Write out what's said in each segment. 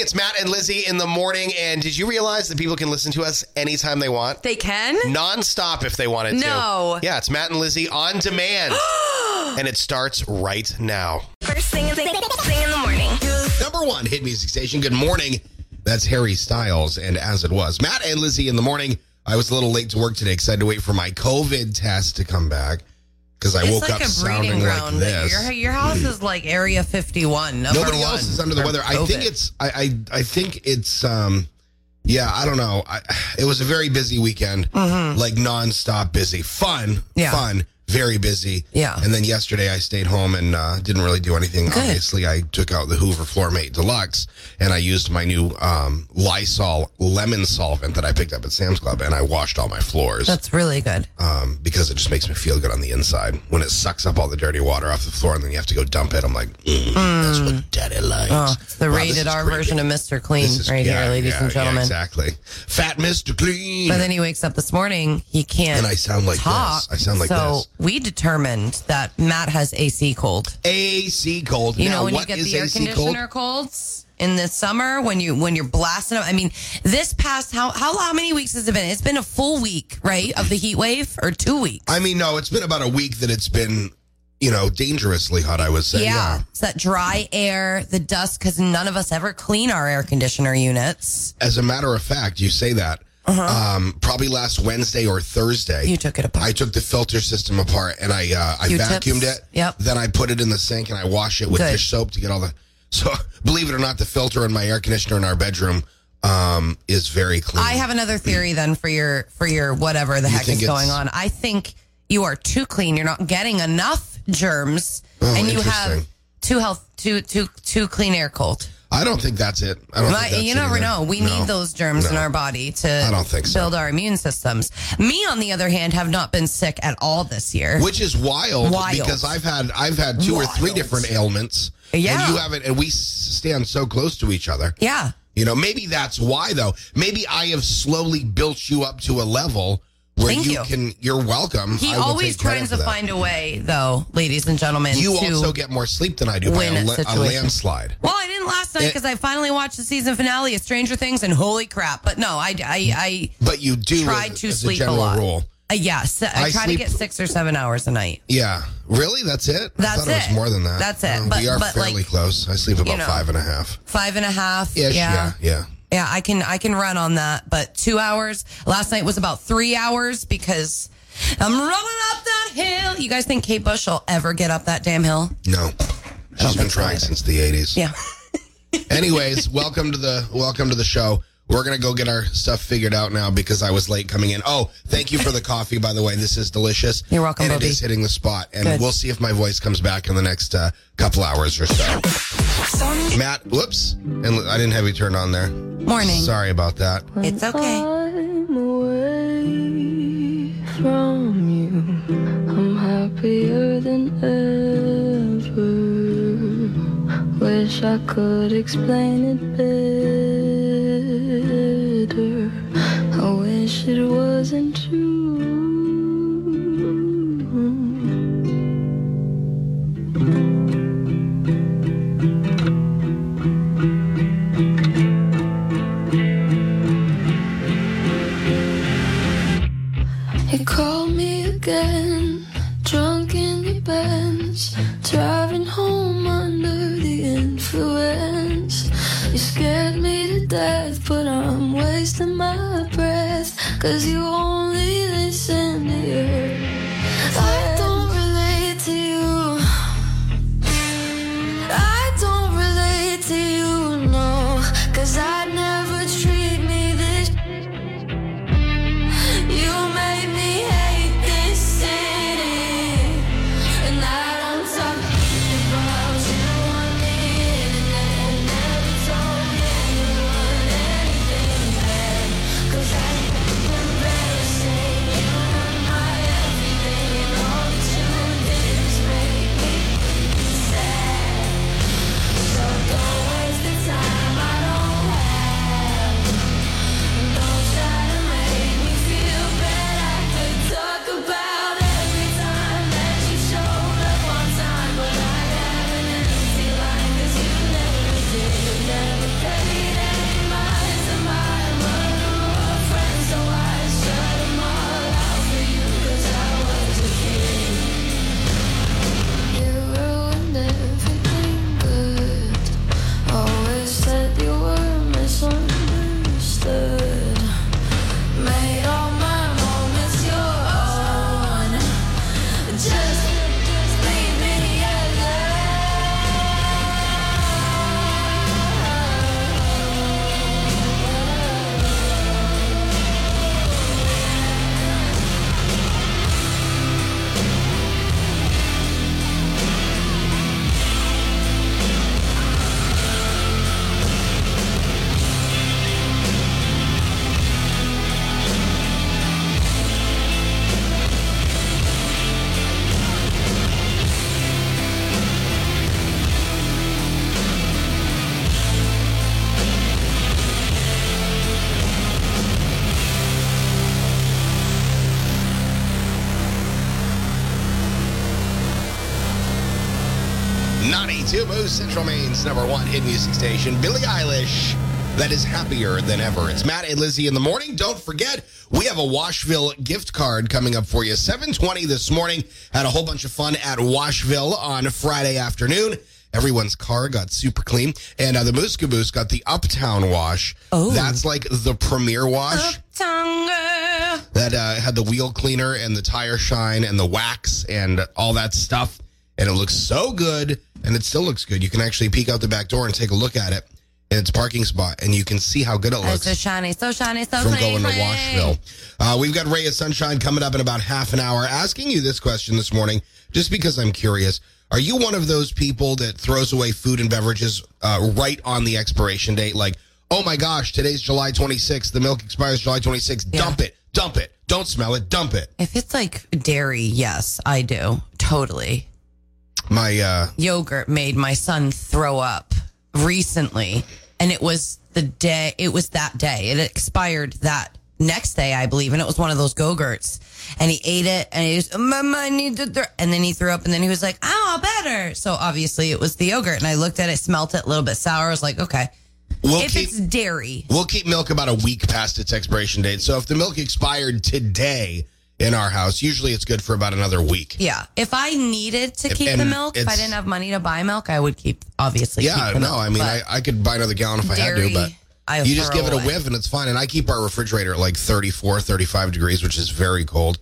It's Matt and Lizzie in the morning. And did you realize that people can listen to us anytime they want? They can? Non-stop if they wanted to. No. Yeah, it's Matt and Lizzie on demand. and it starts right now. First thing, thing, thing in the morning. Number one hit music station. Good morning. That's Harry Styles and As It Was. Matt and Lizzie in the morning. I was a little late to work today because I had to wait for my COVID test to come back because I It's woke like up a sounding breeding like ground. this. Your, your house is like Area 51. Nobody one else is under the weather. I think it's. I, I. I think it's. Um. Yeah, I don't know. I, it was a very busy weekend, like nonstop busy, fun, Mm-hmm. Yeah. fun, very busy. Yeah. And then yesterday I stayed home and uh, didn't really do anything. Obviously, I took out the Hoover Floor Mate Deluxe and I used my new um, Lysol lemon solvent that I picked up at Sam's Club and I washed all my floors That's really good. um, because it just makes me feel good on the inside when it sucks up all the dirty water off the floor and then you have to go dump it. I'm like, mm, that's what daddy likes. Oh, it's the Wow, rated R version of Mr. Clean is- right yeah, here, ladies yeah, and gentlemen. Yeah, exactly. Fat Mr. Clean. But then he wakes up this morning, he can't And I sound like talk. this. I sound like so this. We determined that Matt has AC cold. AC cold. You now, know when you get the air AC conditioner cold? colds in the summer when you when you're blasting. I mean, this past how how how many weeks has it been? It's been a full week, right, of the heat wave or two weeks. I mean, no, it's been about a week that it's been, you know, dangerously hot, I would say. yeah. It's that dry air, the dust, because none of us ever clean our air conditioner units. As a matter of fact, you say that. Um, probably last Wednesday or Thursday. Uh-huh. You took it apart. I took the filter system apart and I uh, I Q-tips. vacuumed it. Yep. Then I put it in the sink and I wash it with Good. dish soap to get all the. So believe it or not, the filter in my air conditioner in our bedroom um, is very clean. I have another theory then for your for your whatever the heck is going on. I think you are too clean. You're not getting enough germs, Oh, and you have too health too too too clean air cold. I don't think that's it. I don't. That's you never know. We No. need those germs in our body to I don't think so. build our immune systems. Me, on the other hand, have not been sick at all this year. which is wild, Wild. because I've had I've had two or three different ailments. Yeah. and you haven't, and we stand so close to each other. yeah. You know, maybe that's why though. Maybe I have slowly built you up to a level Thank you, you. can. You're welcome. He always tries to find a way, though, ladies and gentlemen. You also get more sleep than I do by a, a landslide. Well, I didn't last night because I finally watched the season finale of Stranger Things, and holy crap! But no, I I, But you do tried as, to as sleep a a, lot. rule. Uh, yes, I, I try sleep- to get six or seven hours a night. Yeah, really? That's it? I That's thought it was more than that. That's it. Uh, But- we are fairly like, close. I sleep about know. five and a half. Five and a half. Ish. yeah. Yeah. Yeah. Yeah, I can I can run on that, but two hours. Last night was about three hours because I'm running up that hill. You guys think Kate Bush will ever get up that damn hill? No. She's been trying since the 80s. Yeah. Anyways, welcome to the welcome to the show. We're gonna go get our stuff figured out now because I was late coming in. Oh, thank you for the coffee, by the way. This is delicious. You're welcome, and Bobby. it is hitting the spot. And Good. we'll see if my voice comes back in the next uh, couple hours or so. Matt, whoops, and I didn't have you turned on there. Morning. Sorry about that. It's okay. I'm away from you. I'm happier than ever. Wish I could explain it better. It wasn't true. Central Maine's number one hit music station, Billie Eilish. That is happier than ever. It's Matt and Lizzie in the morning. Don't forget, we have a Washville gift card coming up for you. 720 this morning. Had a whole bunch of fun at Washville on Friday afternoon. Everyone's car got super clean. And uh, the Moose Caboose got the Uptown Wash. Oh. That's like the premier wash Uptown girl. that uh, had the wheel cleaner and the tire shine and the wax and all that stuff. And it looks so good, and it still looks good. You can actually peek out the back door and take a look at it in its parking spot, and you can see how good it Oh, looks so shiny, so shiny, so from clean. going to Washville. Uh, we've got Ray of Sunshine coming up in about half an hour. Asking you this question this morning, just because I'm curious. Are you one of those people that throws away food and beverages uh, right on the expiration date? Like, oh my gosh, today's July 26th. The milk expires July 26th. Yeah. Dump it. Dump it. Don't smell it. Dump it. If it's like dairy, yes, I do. Totally. My uh, Yogurt made my son throw up recently, and it was the day, it was that day. It expired that next day, I believe, and it was one of those Go-Gurts. And he ate it, and he was, Mama, I need to, throw-" and then he threw up, and then he was like, I'm all better. So obviously it was the yogurt, and I looked at it, smelt it a little bit sour. I was like, okay. we'll if keep it's dairy, we'll keep milk about a week past its expiration date. So if the milk expired today in our house, usually it's good for about another week. Yeah. If I needed to keep and the milk, if I didn't have money to buy milk, I would keep obviously. Yeah, no, milk, I mean, I, I could buy another gallon if I had to, but I you just give it a away. whiff and it's fine. And I keep our refrigerator at like 34, 35 degrees, which is very cold.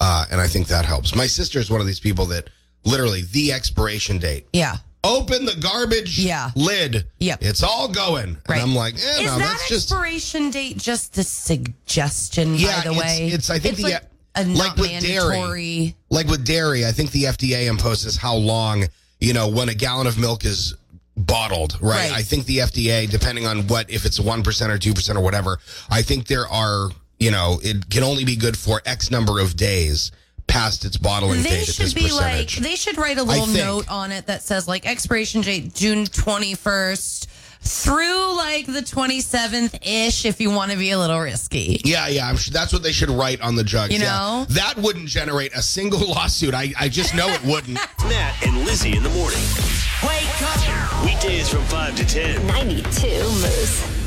Uh, and I think that helps. My sister is one of these people that literally the expiration date. Yeah. Open the garbage Yeah. lid. Yep. It's all going. Right. And I'm like, eh, Is no, that that's just. expiration date just a suggestion? Yeah, by the it's- way, it's- I think the- like a like with dairy. like with dairy, I think the FDA imposes how long, you know, when a gallon of milk is bottled, right? Right. I think the FDA, depending on what, if it's 1% or 2% or whatever, I think there are, you know, it can only be good for X number of days past its bottling They date at this should be like they should write a little note on it that says like expiration date June twenty first through like the twenty seventh ish if you want to be a little risky. yeah, yeah, I'm sure that's what they should write on the jugs. You yeah. know? that wouldn't generate a single lawsuit. I, I just know it wouldn't. Matt and Lizzie in the morning. Wake up. Weekdays from 5 to 10. 92 Moose.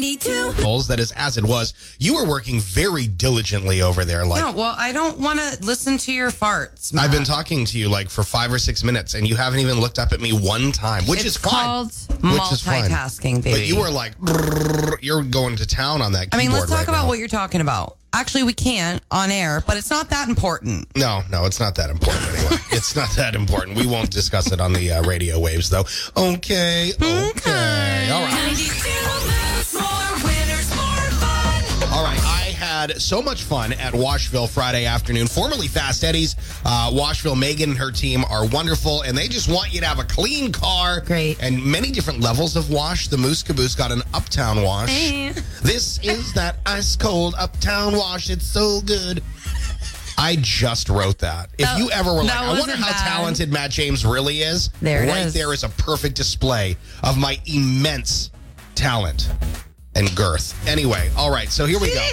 92. Bulls, that is as it was. You were working very diligently over there, like. No, well, I don't want to listen to your farts. I've been talking to you like for five or six minutes, and you haven't even looked up at me one time, which it's is fine. called Which is fine. multitasking, baby. But you were like, "Brrr," you're going to town on that. I mean, keyboard let's talk right about now. what you're talking about. Actually, we can't on air, but it's not that important. No, no, it's not that important anyway. it's not that important. We won't discuss it on the uh, radio waves, though. Okay, okay, all right. Had so much fun at Washville Friday afternoon, formerly Fast Eddie's. Uh, Washville, Megan and her team are wonderful, and they just want you to have a clean car. Great. And many different levels of wash. The Moose Caboose got an uptown wash. Hey. This is that ice cold uptown wash. It's so good. I just wrote that. If That- you ever were like, I wonder how bad. talented Matt James really is. There right is. there is a perfect display of my immense talent and girth. Anyway, all right. So here we go.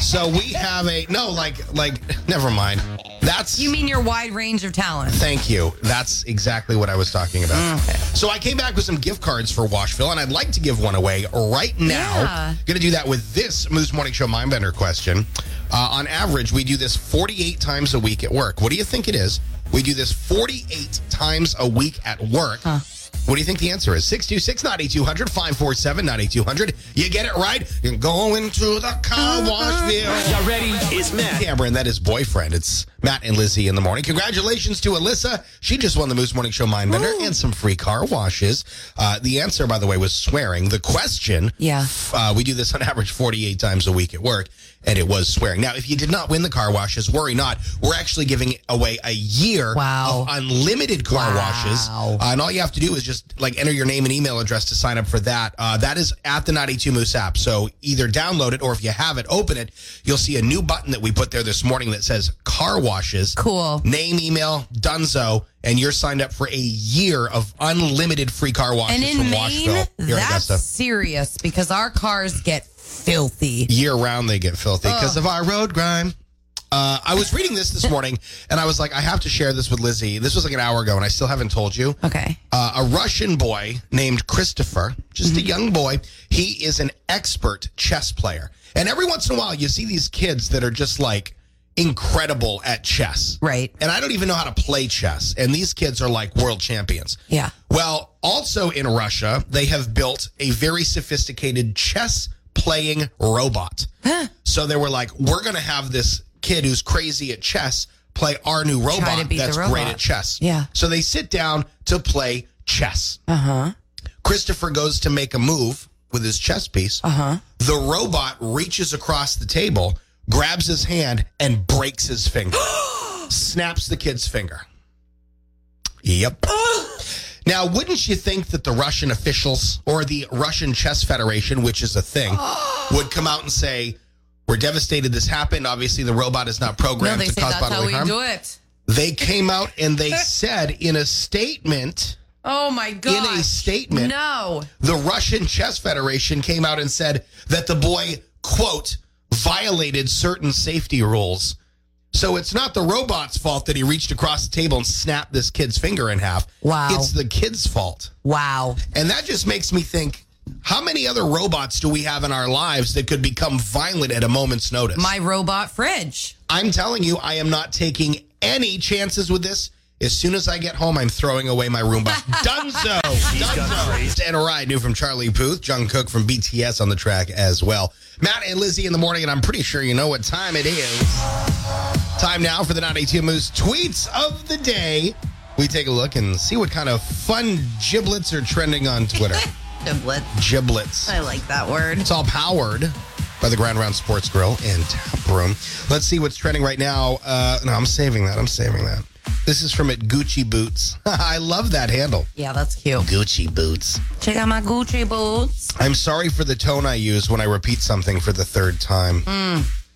So we have a no, like, like, never mind. That's You mean your wide range of talent? Thank you. That's exactly what I was talking about. So I came back with some gift cards for Washville, and I'd like to give one away right now. Yeah. Going to do that with this Moose Morning Show Mindbender question. Uh, on average, we do this 48 times a week at work. What do you think it is? We do this 48 times a week at work. What do you think the answer is? 626 9200 547 9200. You get it right. You're going to the car washville. Y'all ready? It's Matt. Cameron, that is boyfriend. It's Matt and Lizzie in the morning. Congratulations to Alyssa. She just won the Moose Morning Show Mindbender and some free car washes. Uh, the answer, by the way, was swearing. The question, Yeah. uh, we do this on average 48 times a week at work, and it was swearing. Now, if you did not win the car washes, worry not. We're actually giving away a year Wow. of unlimited car Wow. washes. Uh, and all you have to do is just like enter your name and email address to sign up for that. Uh, that is at the 92 Moose app. So either download it or if you have it, open it. You'll see a new button that we put there this morning that says car washes. Cool. Name, email, Dunzo, and you're signed up for a year of unlimited free car washes And in from Maine, Washville here that's serious because our cars get filthy. Year round, they get filthy because of our road grime. Uh, I was reading this this morning, and I was like, I have to share this with Lizzie. This was like an hour ago, and I still haven't told you. Okay. Uh, a Russian boy named Christopher, just a young boy. He is an expert chess player. And every once in a while, you see these kids that are just like incredible at chess. Right. And I don't even know how to play chess. And these kids are like world champions. Yeah. Well, also in Russia, they have built a very sophisticated chess playing robot. So they were like, we're going to have this kid who's crazy at chess play our new robot to beat the that's robot. great at chess. Yeah. So they sit down to play chess. Uh huh. Christopher goes to make a move with his chess piece. Uh huh. The robot reaches across the table, grabs his hand, and breaks his finger. Snaps the kid's finger. Yep. now, wouldn't you think that the Russian officials or the Russian Chess Federation, which is a thing, would come out and say, We're devastated this happened. Obviously, the robot is not No, programmed they to say cause that's how bodily we harm. do it. They came out and they said in a statement, Oh my god. in a statement, No. the Russian Chess Federation came out and said that the boy, quote, violated certain safety rules. So it's not the robot's fault that he reached across the table and snapped this kid's finger in half. Wow. It's the kid's fault. Wow. And that just makes me think how many other robots do we have in our lives that could become violent at a moment's notice? My robot fridge. I'm telling you, I am not taking any chances with this. As soon as I get home, I'm throwing away my Roomba. Dunzo! Dunzo! And a ride new from Charlie Puth, Jungkook from BTS on the track as well. Matt and Lizzie in the morning, and I'm pretty sure you know what time it is. Time now for the 982 Moose tweets of the day. We take a look and see what kind of fun giblets are trending on Twitter. giblets. giblets. I like that word. It's all powered by the Grand Round Sports Grill and Tap Room. Let's see what's trending right now. Uh, no, I'm saving that. I'm saving that. This is from at Gucci Boots. I love that handle. Yeah, that's cute. Gucci Boots. Check out my Gucci boots. I'm sorry for the tone I use when I repeat something for the third time.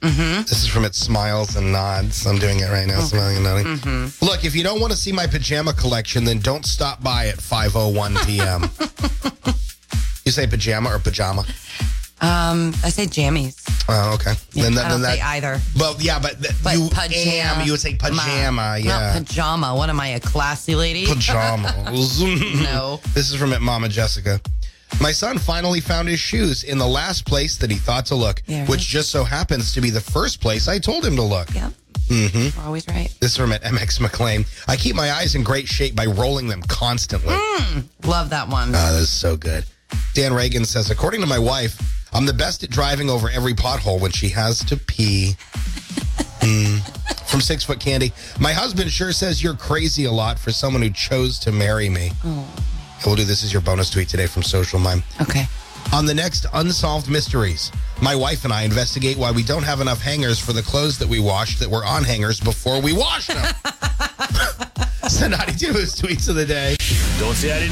This is from it Smiles and Nods. I'm doing it right now, smiling and nodding. Look, if you don't want to see my pajama collection, then don't stop by at 5:01 p.m. you say pajama or pajama? Um, I say jammies. Oh, okay. Yeah, then that, I don't then that, say either. Well, yeah, but, th- But you pajama. am, you would say pajama, yeah. Not pajama. What am I, a classy lady? Pajamas. No. This is from it, Mama Jessica. My son finally found his shoes in the last place that he thought to look, Yeah, which just so happens to be the first place I told him to look. Yep. Mm-hmm. We're always right. This is from it, MX McLean. I keep my eyes in great shape by rolling them constantly. Love that one. Ah, that is so good. Dan Reagan says, according to my wife, I'm the best at driving over every pothole when she has to pee. Mm. From Six Foot Candy, my husband sure says you're crazy a lot for someone who chose to marry me. And we'll do this as your bonus tweet today from Social Mime. okay. On the next Unsolved Mysteries, my wife and I investigate why we don't have enough hangers for the clothes that we washed that were on hangers before we washed them. It's the 92 tweets of the day. Don't say I didn't.